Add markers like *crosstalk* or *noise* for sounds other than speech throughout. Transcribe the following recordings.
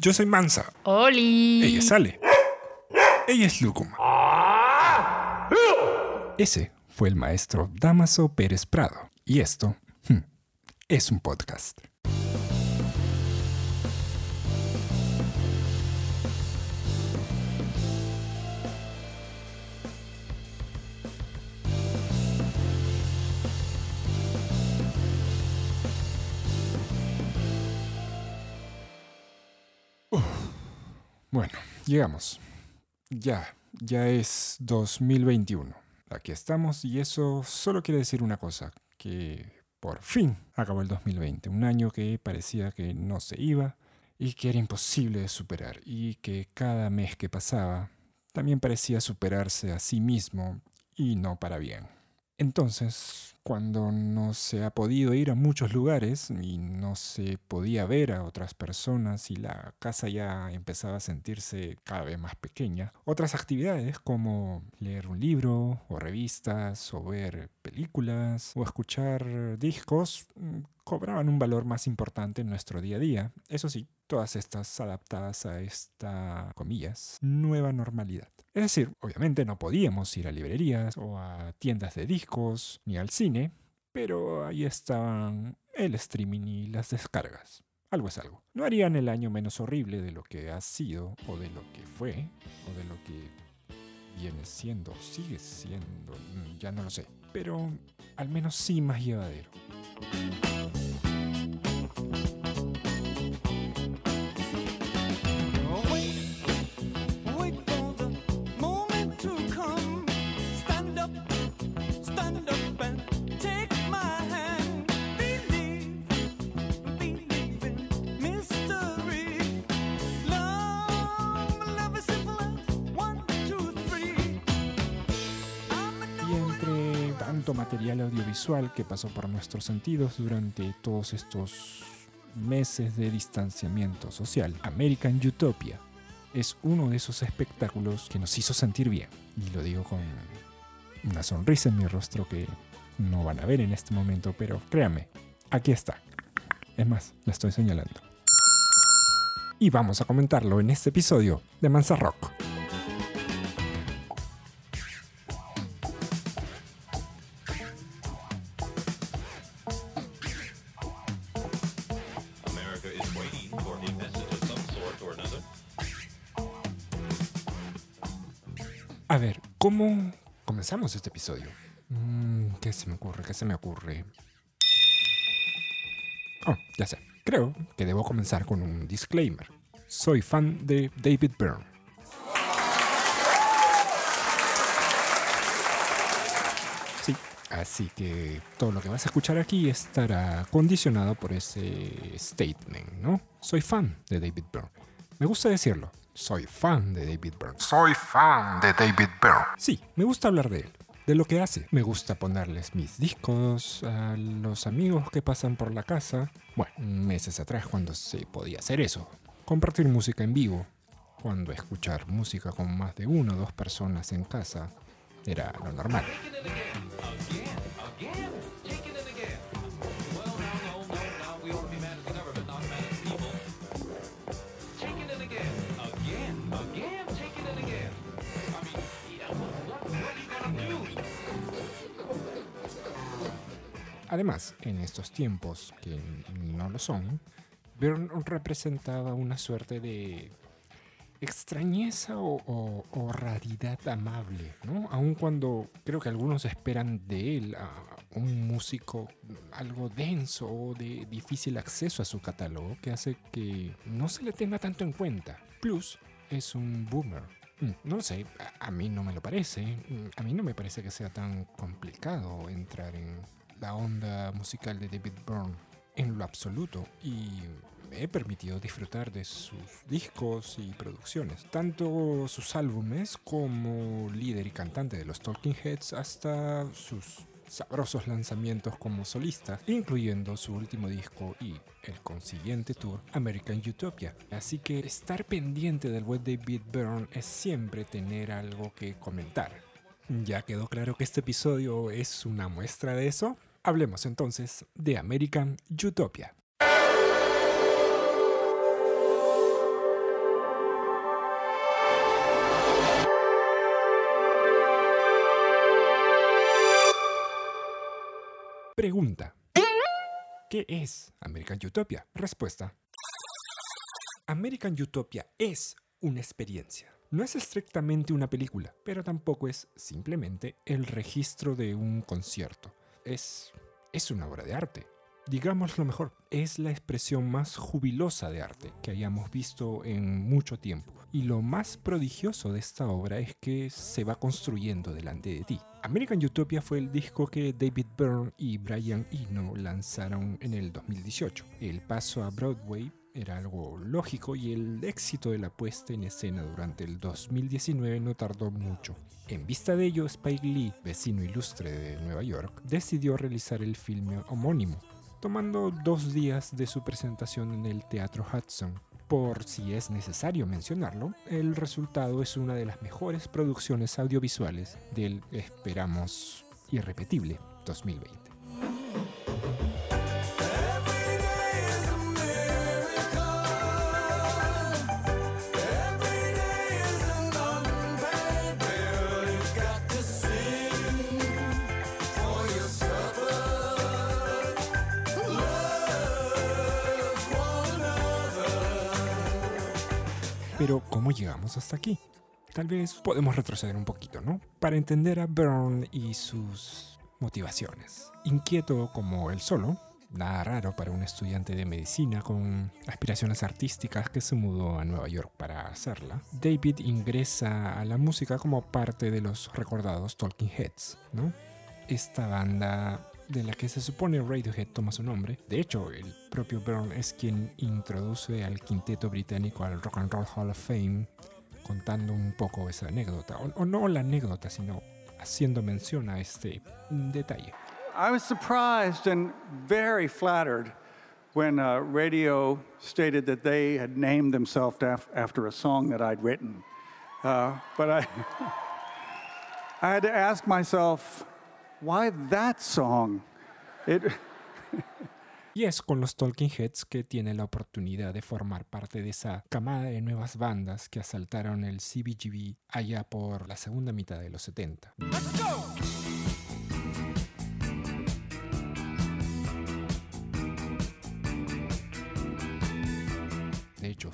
Yo soy Mansa. ¡Oli! Ella sale. Ella es Lúcuma. Ese fue el maestro Damaso Pérez Prado. Y esto hmm, es un podcast. Llegamos. Ya, ya es 2021. Aquí estamos y eso solo quiere decir una cosa, que por fin acabó el 2020, un año que parecía que no se iba y que era imposible de superar y que cada mes que pasaba también parecía superarse a sí mismo y no para bien. Entonces, cuando no se ha podido ir a muchos lugares y no se podía ver a otras personas y la casa ya empezaba a sentirse cada vez más pequeña, otras actividades como leer un libro o revistas o ver películas o escuchar discos mm, cobraban un valor más importante en nuestro día a día. Eso sí, todas estas adaptadas a esta, comillas, nueva normalidad. Es decir, obviamente no podíamos ir a librerías o a tiendas de discos ni al cine, pero ahí estaban el streaming y las descargas. Algo es algo. No harían el año menos horrible de lo que ha sido, o de lo que fue, o de lo que viene siendo, sigue siendo, mm, ya no lo sé. Pero al menos sí más llevadero. Material audiovisual que pasó por nuestros sentidos durante todos estos meses de distanciamiento social, American Utopia es uno de esos espectáculos que nos hizo sentir bien. Y lo digo con una sonrisa en mi rostro que no van a ver en este momento, pero créanme, aquí está. Es más, la estoy señalando. Y vamos a comentarlo en este episodio de Mansa Rock. Comenzamos este episodio? Mm, ¿Qué se me ocurre? ¿Qué se me ocurre? Oh, ya sé. Creo que debo comenzar con un disclaimer. Soy fan de David Byrne. Sí, así que todo lo que vas a escuchar aquí estará condicionado por ese statement, ¿no? Soy fan de David Byrne. Me gusta decirlo. Soy fan de David Byrne. Soy fan de David Byrne. Sí, me gusta hablar de él, de lo que hace. Me gusta ponerles mis discos a los amigos que pasan por la casa. Bueno, meses atrás cuando se podía hacer eso. Compartir música en vivo. Cuando escuchar música con más de una o dos personas en casa era lo normal. Además, en estos tiempos que no lo son, Byrne representaba una suerte de extrañeza o, o- raridad amable, ¿no? Aun cuando creo que algunos esperan de él a un músico algo denso o de difícil acceso a su catálogo, que hace que no se le tenga tanto en cuenta. Plus, es un boomer. Mm, No lo sé, a, a mí no me lo parece. Mm, A mí no me parece que sea tan complicado entrar en la onda musical de David Byrne en lo absoluto y me he permitido disfrutar de sus discos y producciones, tanto sus álbumes como líder y cantante de los Talking Heads hasta sus sabrosos lanzamientos como solista, incluyendo su último disco y el consiguiente tour American Utopia. Así que estar pendiente del web de David Byrne es siempre tener algo que comentar. Ya quedó claro que este episodio es una muestra de eso. Hablemos entonces de American Utopia. Pregunta. ¿Qué es American Utopia? Respuesta. American Utopia es una experiencia. No es estrictamente una película, pero tampoco es simplemente el registro de un concierto. Es, es una obra de arte. Digámoslo mejor, es la expresión más jubilosa de arte que hayamos visto en mucho tiempo. Y lo más prodigioso de esta obra es que se va construyendo delante de ti. American Utopia fue el disco que David Byrne y Brian Eno lanzaron en el 2018. El paso a Broadway era algo lógico y el éxito de la puesta en escena durante el 2019 no tardó mucho. En vista de ello, Spike Lee, vecino ilustre de Nueva York, decidió realizar el filme homónimo, tomando dos días de su presentación en el Teatro Hudson. Por si es necesario mencionarlo, el resultado es una de las mejores producciones audiovisuales del, esperamos, irrepetible 2020. Pero ¿cómo llegamos hasta aquí? Tal vez podemos retroceder un poquito, ¿no? Para entender a Byrne y sus motivaciones. Inquieto como él solo, nada raro para un estudiante de medicina con aspiraciones artísticas que se mudó a Nueva York para hacerla, David ingresa a la música como parte de los recordados Talking Heads, ¿no? Esta banda de la que se supone Radiohead toma su nombre. De hecho, el propio Byrne es quien introduce al quinteto británico al Rock and Roll Hall of Fame, contando un poco esa anécdota. O, o no la anécdota, sino haciendo mención a este detalle. I was surprised and very flattered when uh, radio stated that they had named themselves af- after a song that I'd written. Uh, but I, *laughs* I had to ask myself, why that song? It, *laughs* Y es con los Talking Heads que tiene la oportunidad de formar parte de esa camada de nuevas bandas que asaltaron el CBGB allá por la segunda mitad de los 70. De hecho,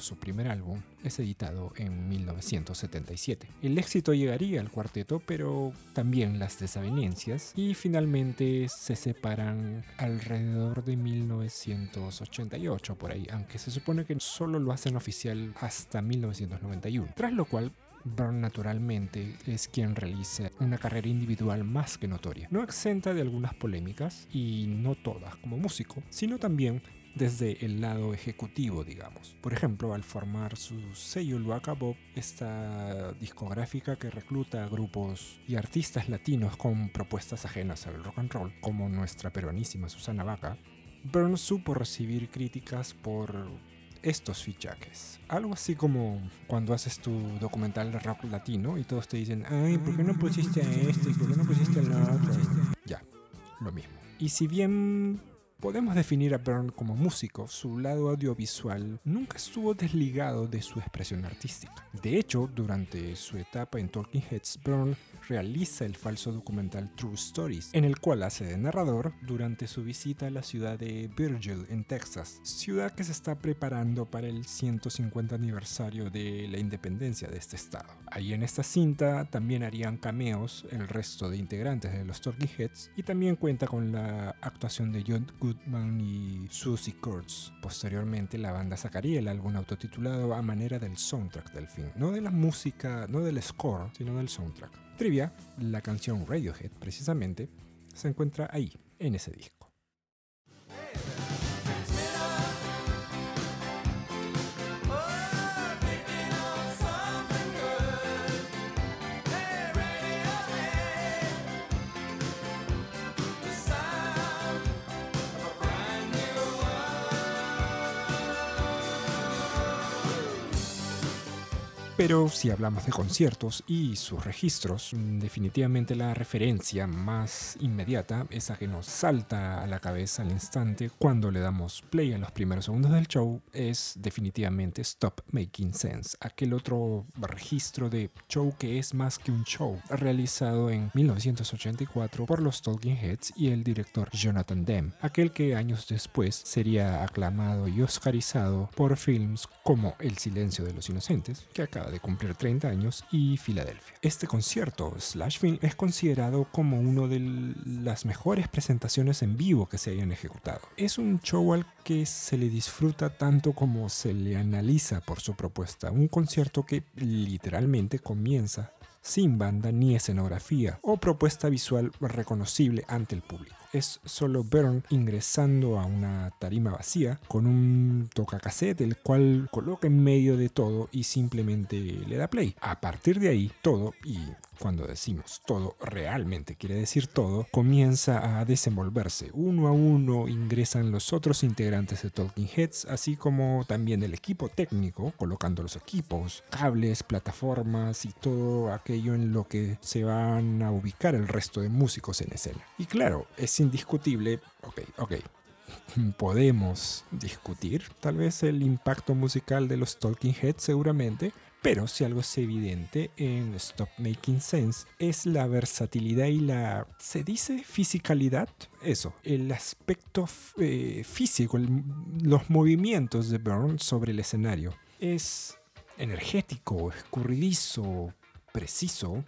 su primer álbum es editado en 1977. El éxito llegaría al cuarteto, pero también las desavenencias, y finalmente se separan alrededor de 1988 por ahí, aunque se supone que solo lo hacen oficial hasta 1991. Tras lo cual, Byrne naturalmente es quien realiza una carrera individual más que notoria, no exenta de algunas polémicas y no todas como músico, sino también desde el lado ejecutivo, digamos. Por ejemplo, al formar su sello Luaca esta discográfica que recluta a grupos y artistas latinos con propuestas ajenas al rock and roll, como nuestra peruanísima Susana Vaca, Byrne supo recibir críticas por estos fichajes. Algo así como cuando haces tu documental de rock latino y todos te dicen, ay, ¿por qué no pusiste a este? ¿Por qué no pusiste al otro? Ya, lo mismo. Y si bien podemos definir a Byrne como músico, su lado audiovisual nunca estuvo desligado de su expresión artística. De hecho, durante su etapa en Talking Heads, Byrne realiza el falso documental True Stories, en el cual hace de narrador durante su visita a la ciudad de Virgil, en Texas, ciudad que se está preparando para el 150 aniversario de la independencia de este estado. Ahí en esta cinta también harían cameos el resto de integrantes de los Talking Heads y también cuenta con la actuación de John Goodman y Susie Kurtz. Posteriormente la banda sacaría el álbum autotitulado a manera del soundtrack del film, no de la música, no del score, sino del soundtrack. Trivia, la canción Radiohead precisamente se encuentra ahí, en ese disco. Pero si hablamos de conciertos y sus registros, mm, definitivamente la referencia más inmediata, esa que nos salta a la cabeza al instante cuando le damos play a los primeros segundos del show, es definitivamente Stop Making Sense, aquel otro registro de show que es más que un show, realizado en 1984 por los Talking Heads y el director Jonathan Demme, aquel que años después sería aclamado y oscarizado por films como El silencio de los inocentes, que acaba de cumplir 30 años, y Filadelfia. Este concierto slash film es considerado como una de las mejores presentaciones en vivo que se hayan ejecutado. Es un show al que se le disfruta tanto como se le analiza por su propuesta. Un concierto que literalmente comienza sin banda ni escenografía o propuesta visual reconocible ante el público. Es solo Byrne ingresando a una tarima vacía con un tocacassette el cual coloca en medio de todo y simplemente le da play. A partir de ahí, todo, y cuando decimos todo realmente quiere decir todo, comienza a desenvolverse. Uno a uno ingresan los otros integrantes de Talking Heads, así como también el equipo técnico, colocando los equipos, cables, plataformas y todo aquello en lo que se van a ubicar el resto de músicos en escena. Y claro, es indiscutible, ok, ok. *laughs* Podemos discutir tal vez el impacto musical de los Talking Heads seguramente, pero si algo es evidente en Stop Making Sense es la versatilidad y la, ¿se dice fisicalidad? Eso, el aspecto eh, físico, los movimientos de Byrne sobre el escenario. Es energético, escurridizo, preciso,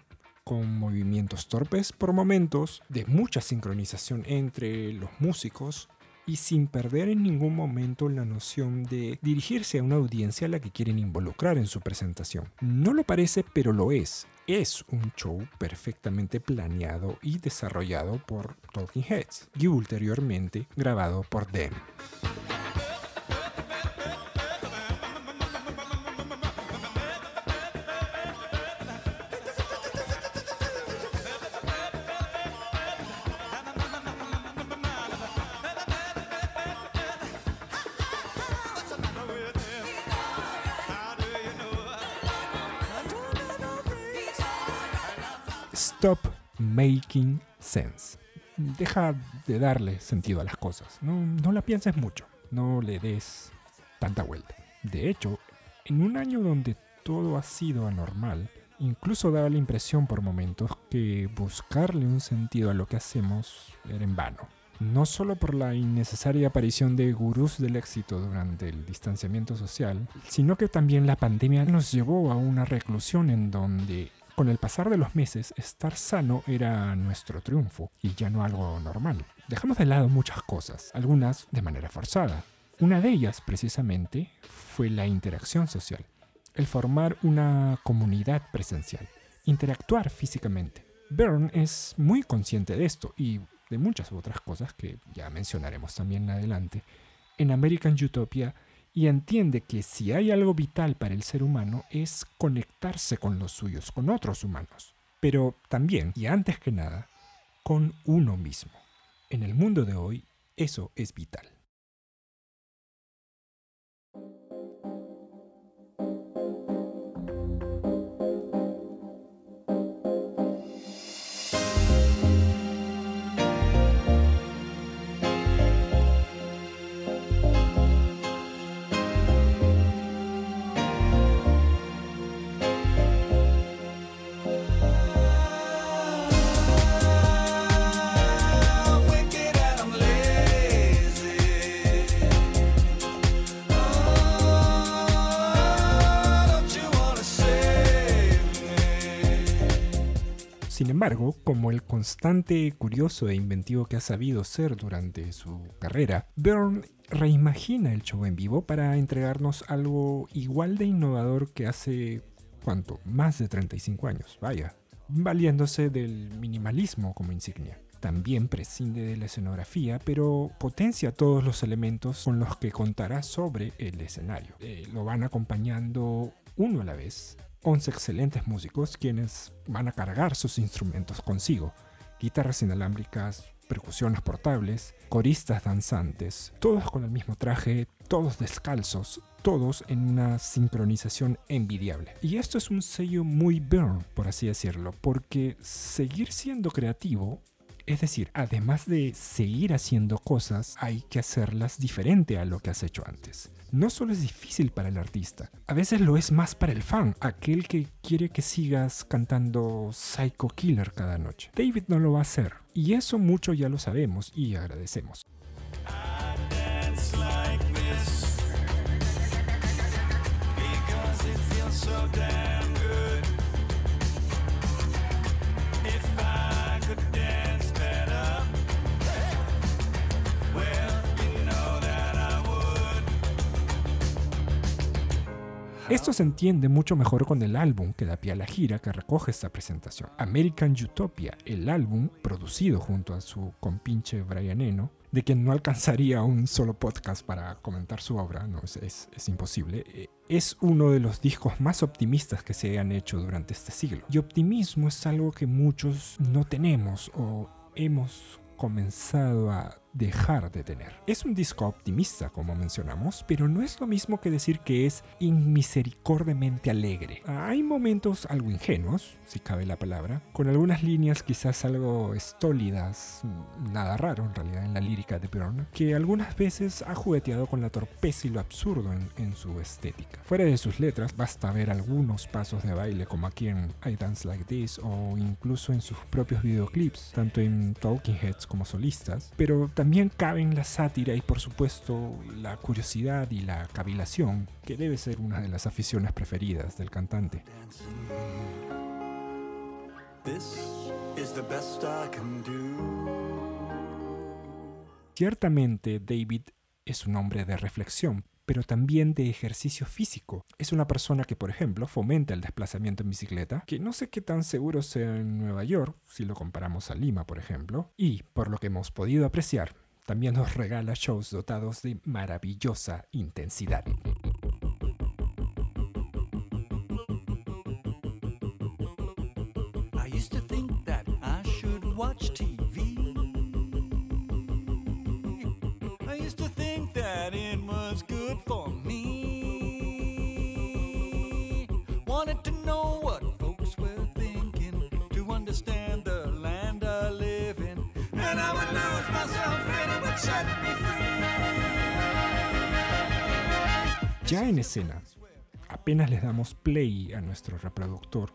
con movimientos torpes por momentos, de mucha sincronización entre los músicos y sin perder en ningún momento la noción de dirigirse a una audiencia a la que quieren involucrar en su presentación. No lo parece, pero lo es. Es un show perfectamente planeado y desarrollado por Talking Heads y ulteriormente grabado por Dem. Making sense. Deja de darle sentido a las cosas. No, no la pienses mucho. No le des tanta vuelta. De hecho, en un año donde todo ha sido anormal, incluso daba la impresión por momentos que buscarle un sentido a lo que hacemos era en vano. No solo por la innecesaria aparición de gurús del éxito durante el distanciamiento social, sino que también la pandemia nos llevó a una reclusión en donde con el pasar de los meses, estar sano era nuestro triunfo y ya no algo normal. Dejamos de lado muchas cosas, algunas de manera forzada. Una de ellas, precisamente, fue la interacción social, el formar una comunidad presencial, interactuar físicamente. Byrne es muy consciente de esto y de muchas otras cosas que ya mencionaremos también adelante en American Utopia y entiende que si hay algo vital para el ser humano es conectarse con los suyos, con otros humanos, pero también, y antes que nada, con uno mismo. En el mundo de hoy, eso es vital. Sin embargo, como el constante curioso e inventivo que ha sabido ser durante su carrera, Byrne reimagina el show en vivo para entregarnos algo igual de innovador que hace, ¿cuánto? Más de 35 años, vaya, valiéndose del minimalismo como insignia. También prescinde de la escenografía, pero potencia todos los elementos con los que contará sobre el escenario. Eh, lo van acompañando uno a la vez 11 excelentes músicos quienes van a cargar sus instrumentos consigo. Guitarras inalámbricas, percusiones portables, coristas danzantes, todos con el mismo traje, todos descalzos, todos en una sincronización envidiable. Y esto es un sello muy Burn, por así decirlo, porque seguir siendo creativo es decir, además de seguir haciendo cosas, hay que hacerlas diferente a lo que has hecho antes. No solo es difícil para el artista, a veces lo es más para el fan, aquel que quiere que sigas cantando Psycho Killer cada noche. David no lo va a hacer, y eso mucho ya lo sabemos y agradecemos. Esto se entiende mucho mejor con el álbum que da pie a la gira que recoge esta presentación. American Utopia, el álbum producido junto a su compinche Brian Eno, de quien no alcanzaría un solo podcast para comentar su obra, no, es, es- imposible, eh, es uno de los discos más optimistas que se han hecho durante este siglo. Y optimismo es algo que muchos no tenemos o hemos comenzado a dejar de tener. Es un disco optimista, como mencionamos, pero no es lo mismo que decir que es inmisericordiamente alegre. Hay momentos algo ingenuos, si cabe la palabra, con algunas líneas quizás algo estólidas, nada raro en realidad en la lírica de Björn, que algunas veces ha jugueteado con la torpeza y lo absurdo en, en su estética. Fuera de sus letras, basta ver algunos pasos de baile como aquí en I Dance Like This o incluso en sus propios videoclips, tanto en Talking Heads como solistas, pero también caben la sátira y por supuesto la curiosidad y la cavilación, que debe ser una de las aficiones preferidas del cantante. Ciertamente David es un hombre de reflexión, pero también de ejercicio físico. Es una persona que, por ejemplo, fomenta el desplazamiento en bicicleta, que no sé qué tan seguro sea en Nueva York, si lo comparamos a Lima, por ejemplo, y, por lo que hemos podido apreciar, también nos regala shows dotados de maravillosa intensidad. Ya en escena, apenas les damos play a nuestro reproductor,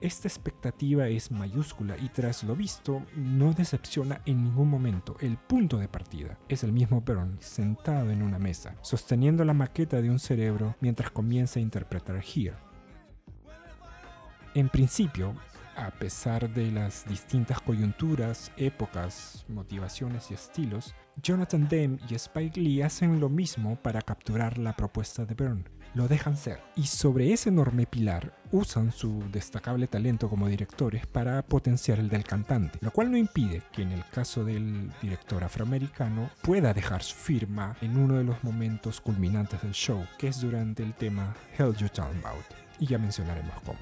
esta expectativa es mayúscula y tras lo visto no decepciona en ningún momento. El punto de partida es el mismo Byrne sentado en una mesa, sosteniendo la maqueta de un cerebro mientras comienza a interpretar Here. En principio, a pesar de las distintas coyunturas, épocas, motivaciones y estilos, Jonathan Demme y Spike Lee hacen lo mismo para capturar la propuesta de Byrne. Lo dejan ser. Y sobre ese enorme pilar usan su destacable talento como directores para potenciar el del cantante, lo cual no impide que en el caso del director afroamericano pueda dejar su firma en uno de los momentos culminantes del show, que es durante el tema Hell You Talking About. Y ya mencionaremos cómo.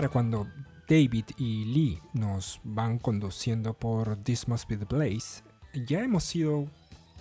Para cuando David y Lee nos van conduciendo por This Must Be the Place, ya hemos sido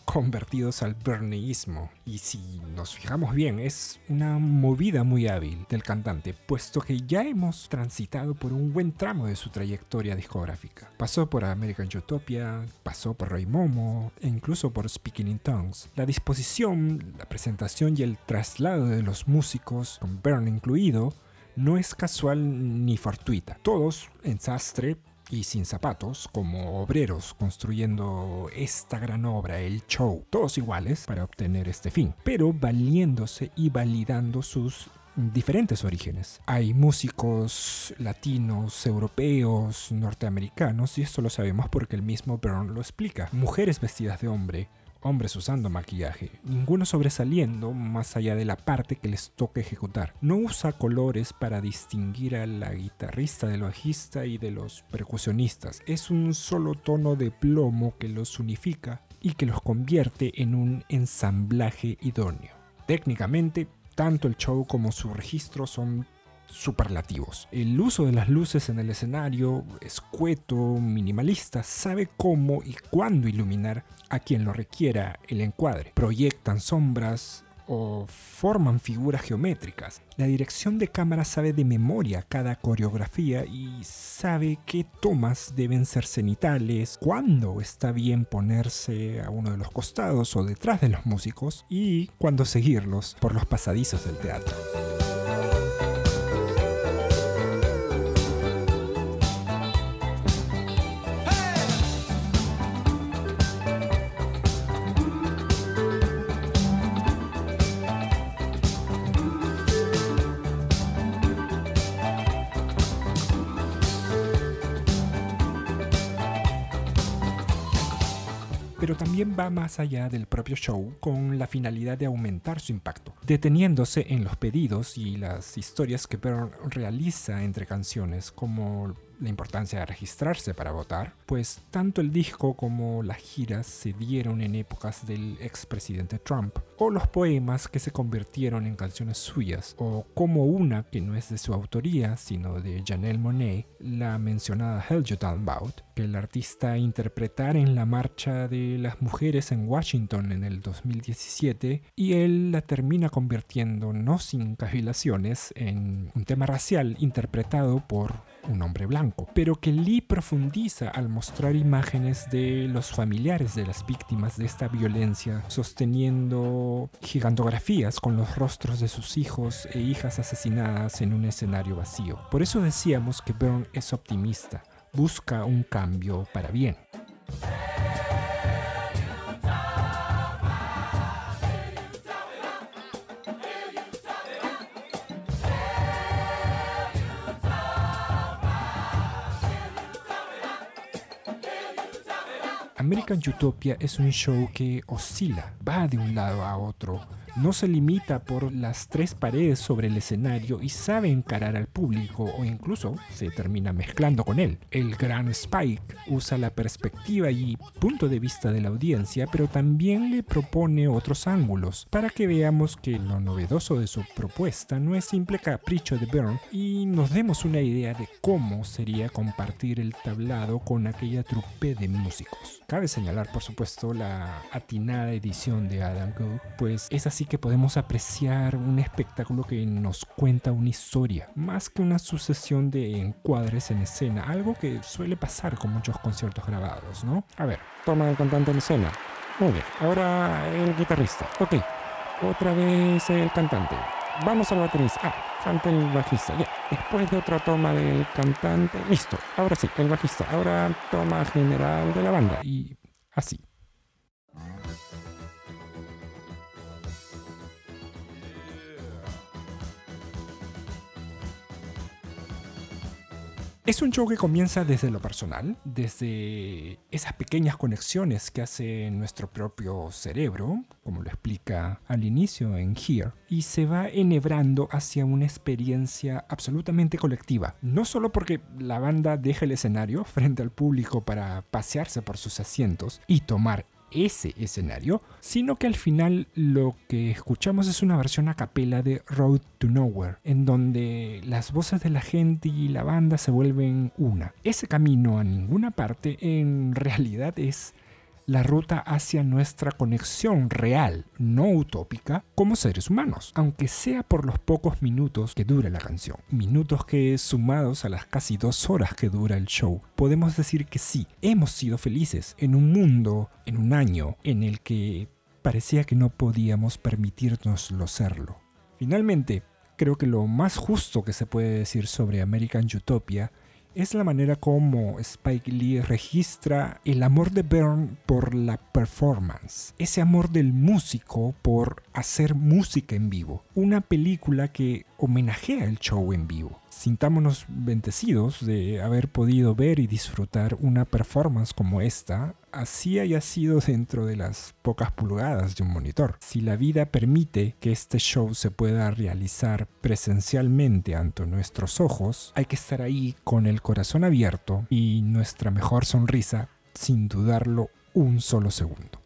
convertidos al berneísmo. Y si nos fijamos bien, es una movida muy hábil del cantante, puesto que ya hemos transitado por un buen tramo de su trayectoria discográfica. Pasó por American Utopia, pasó por Ray Momo e incluso por Speaking in Tongues. La disposición, la presentación y el traslado de los músicos, con Byrne incluido, no es casual ni fortuita. Todos en sastre y sin zapatos, como obreros construyendo esta gran obra, el show, todos iguales para obtener este fin, pero valiéndose y validando sus diferentes orígenes. Hay músicos latinos, europeos, norteamericanos, y esto lo sabemos porque el mismo Byrne lo explica. Mujeres vestidas de hombre, hombres usando maquillaje, ninguno sobresaliendo más allá de la parte que les toca ejecutar. No usa colores para distinguir a la guitarrista del bajista y de los percusionistas. Es un solo tono de plomo que los unifica y que los convierte en un ensamblaje idóneo. Técnicamente, tanto el show como su registro son superlativos. El uso de las luces en el escenario, escueto, minimalista, sabe cómo y cuándo iluminar a quien lo requiera el encuadre. Proyectan sombras o forman figuras geométricas. La dirección de cámara sabe de memoria cada coreografía y sabe qué tomas deben ser cenitales, cuándo está bien ponerse a uno de los costados o detrás de los músicos y cuándo seguirlos por los pasadizos del teatro. También va más allá del propio show con la finalidad de aumentar su impacto, deteniéndose en los pedidos y las historias que Byrne realiza entre canciones, como la importancia de registrarse para votar, pues tanto el disco como las giras se dieron en épocas del expresidente Trump, o los poemas que se convirtieron en canciones suyas, o como una que no es de su autoría, sino de Janelle Monet, la mencionada Hell You Talking About, que el artista interpretara en la marcha de las mujeres en Washington en el 2017, y él la termina convirtiendo, no sin cavilaciones, en un tema racial interpretado por un hombre blanco, pero que Lee profundiza al mostrar imágenes de los familiares de las víctimas de esta violencia, sosteniendo gigantografías con los rostros de sus hijos e hijas asesinadas en un escenario vacío. Por eso decíamos que Byrne es optimista, busca un cambio para bien. American Utopia es un show que oscila, va de un lado a otro, no se limita por las tres paredes sobre el escenario y sabe encarar al público o incluso se termina mezclando con él. El gran Spike usa la perspectiva y punto de vista de la audiencia, pero también le propone otros ángulos para que veamos que lo novedoso de su propuesta no es simple capricho de Byrne y nos demos una idea de cómo sería compartir el tablado con aquella trupe de músicos. Cabe señalar, por supuesto, la atinada edición de Adam Gould, pues es así que podemos apreciar un espectáculo que nos cuenta una historia, más que una sucesión de encuadres en escena, algo que suele pasar con muchos conciertos grabados, ¿no? A ver, toma el cantante en escena. Muy bien, ahora el guitarrista. Ok, otra vez el cantante. Vamos al baterista. Ah, falta el bajista. Ya. Después de otra toma del cantante. Listo. Ahora sí, el bajista. Ahora toma general de la banda. Y así. Es un show que comienza desde lo personal, desde esas pequeñas conexiones que hace nuestro propio cerebro, como lo explica al inicio en Here, y se va enhebrando hacia una experiencia absolutamente colectiva. No solo porque la banda deja el escenario frente al público para pasearse por sus asientos y tomar ese escenario, sino que al final lo que escuchamos es una versión a capela de Road to Nowhere, en donde las voces de la gente y la banda se vuelven una. Ese camino a ninguna parte en realidad es la ruta hacia nuestra conexión real, no utópica, como seres humanos, aunque sea por los pocos minutos que dura la canción. Minutos que, sumados a las casi dos horas que dura el show, podemos decir que sí, hemos sido felices en un mundo, en un año, en el que parecía que no podíamos permitirnoslo serlo. Finalmente, creo que lo más justo que se puede decir sobre American Utopia es la manera como Spike Lee registra el amor de Byrne por la performance, ese amor del músico por hacer música en vivo, una película que homenajea el show en vivo. Sintámonos bendecidos de haber podido ver y disfrutar una performance como esta, así haya sido dentro de las pocas pulgadas de un monitor. Si la vida permite que este show se pueda realizar presencialmente ante nuestros ojos, hay que estar ahí con el corazón abierto y nuestra mejor sonrisa sin dudarlo un solo segundo.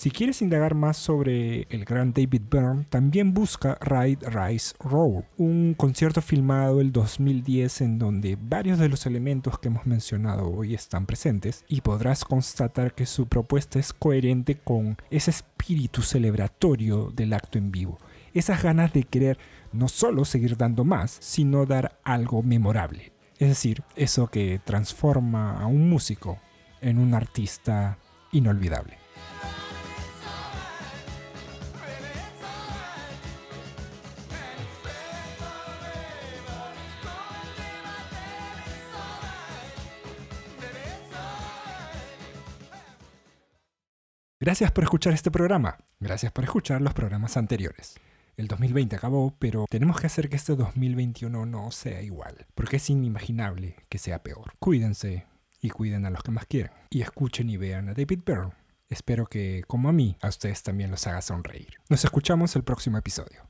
Si quieres indagar más sobre el gran David Byrne, también busca Ride, Rise, Roll, un concierto filmado el 2010 en donde varios de los elementos que hemos mencionado hoy están presentes y podrás constatar que su propuesta es coherente con ese espíritu celebratorio del acto en vivo, esas ganas de querer no solo seguir dando más, sino dar algo memorable, es decir, eso que transforma a un músico en un artista inolvidable. Gracias por escuchar este programa. Gracias por escuchar los programas anteriores. El 2020 acabó, pero tenemos que hacer que este 2021 no sea igual, porque es inimaginable que sea peor. Cuídense y cuiden a los que más quieren. Y escuchen y vean a David Byrne. Espero que, como a mí, a ustedes también los haga sonreír. Nos escuchamos el próximo episodio.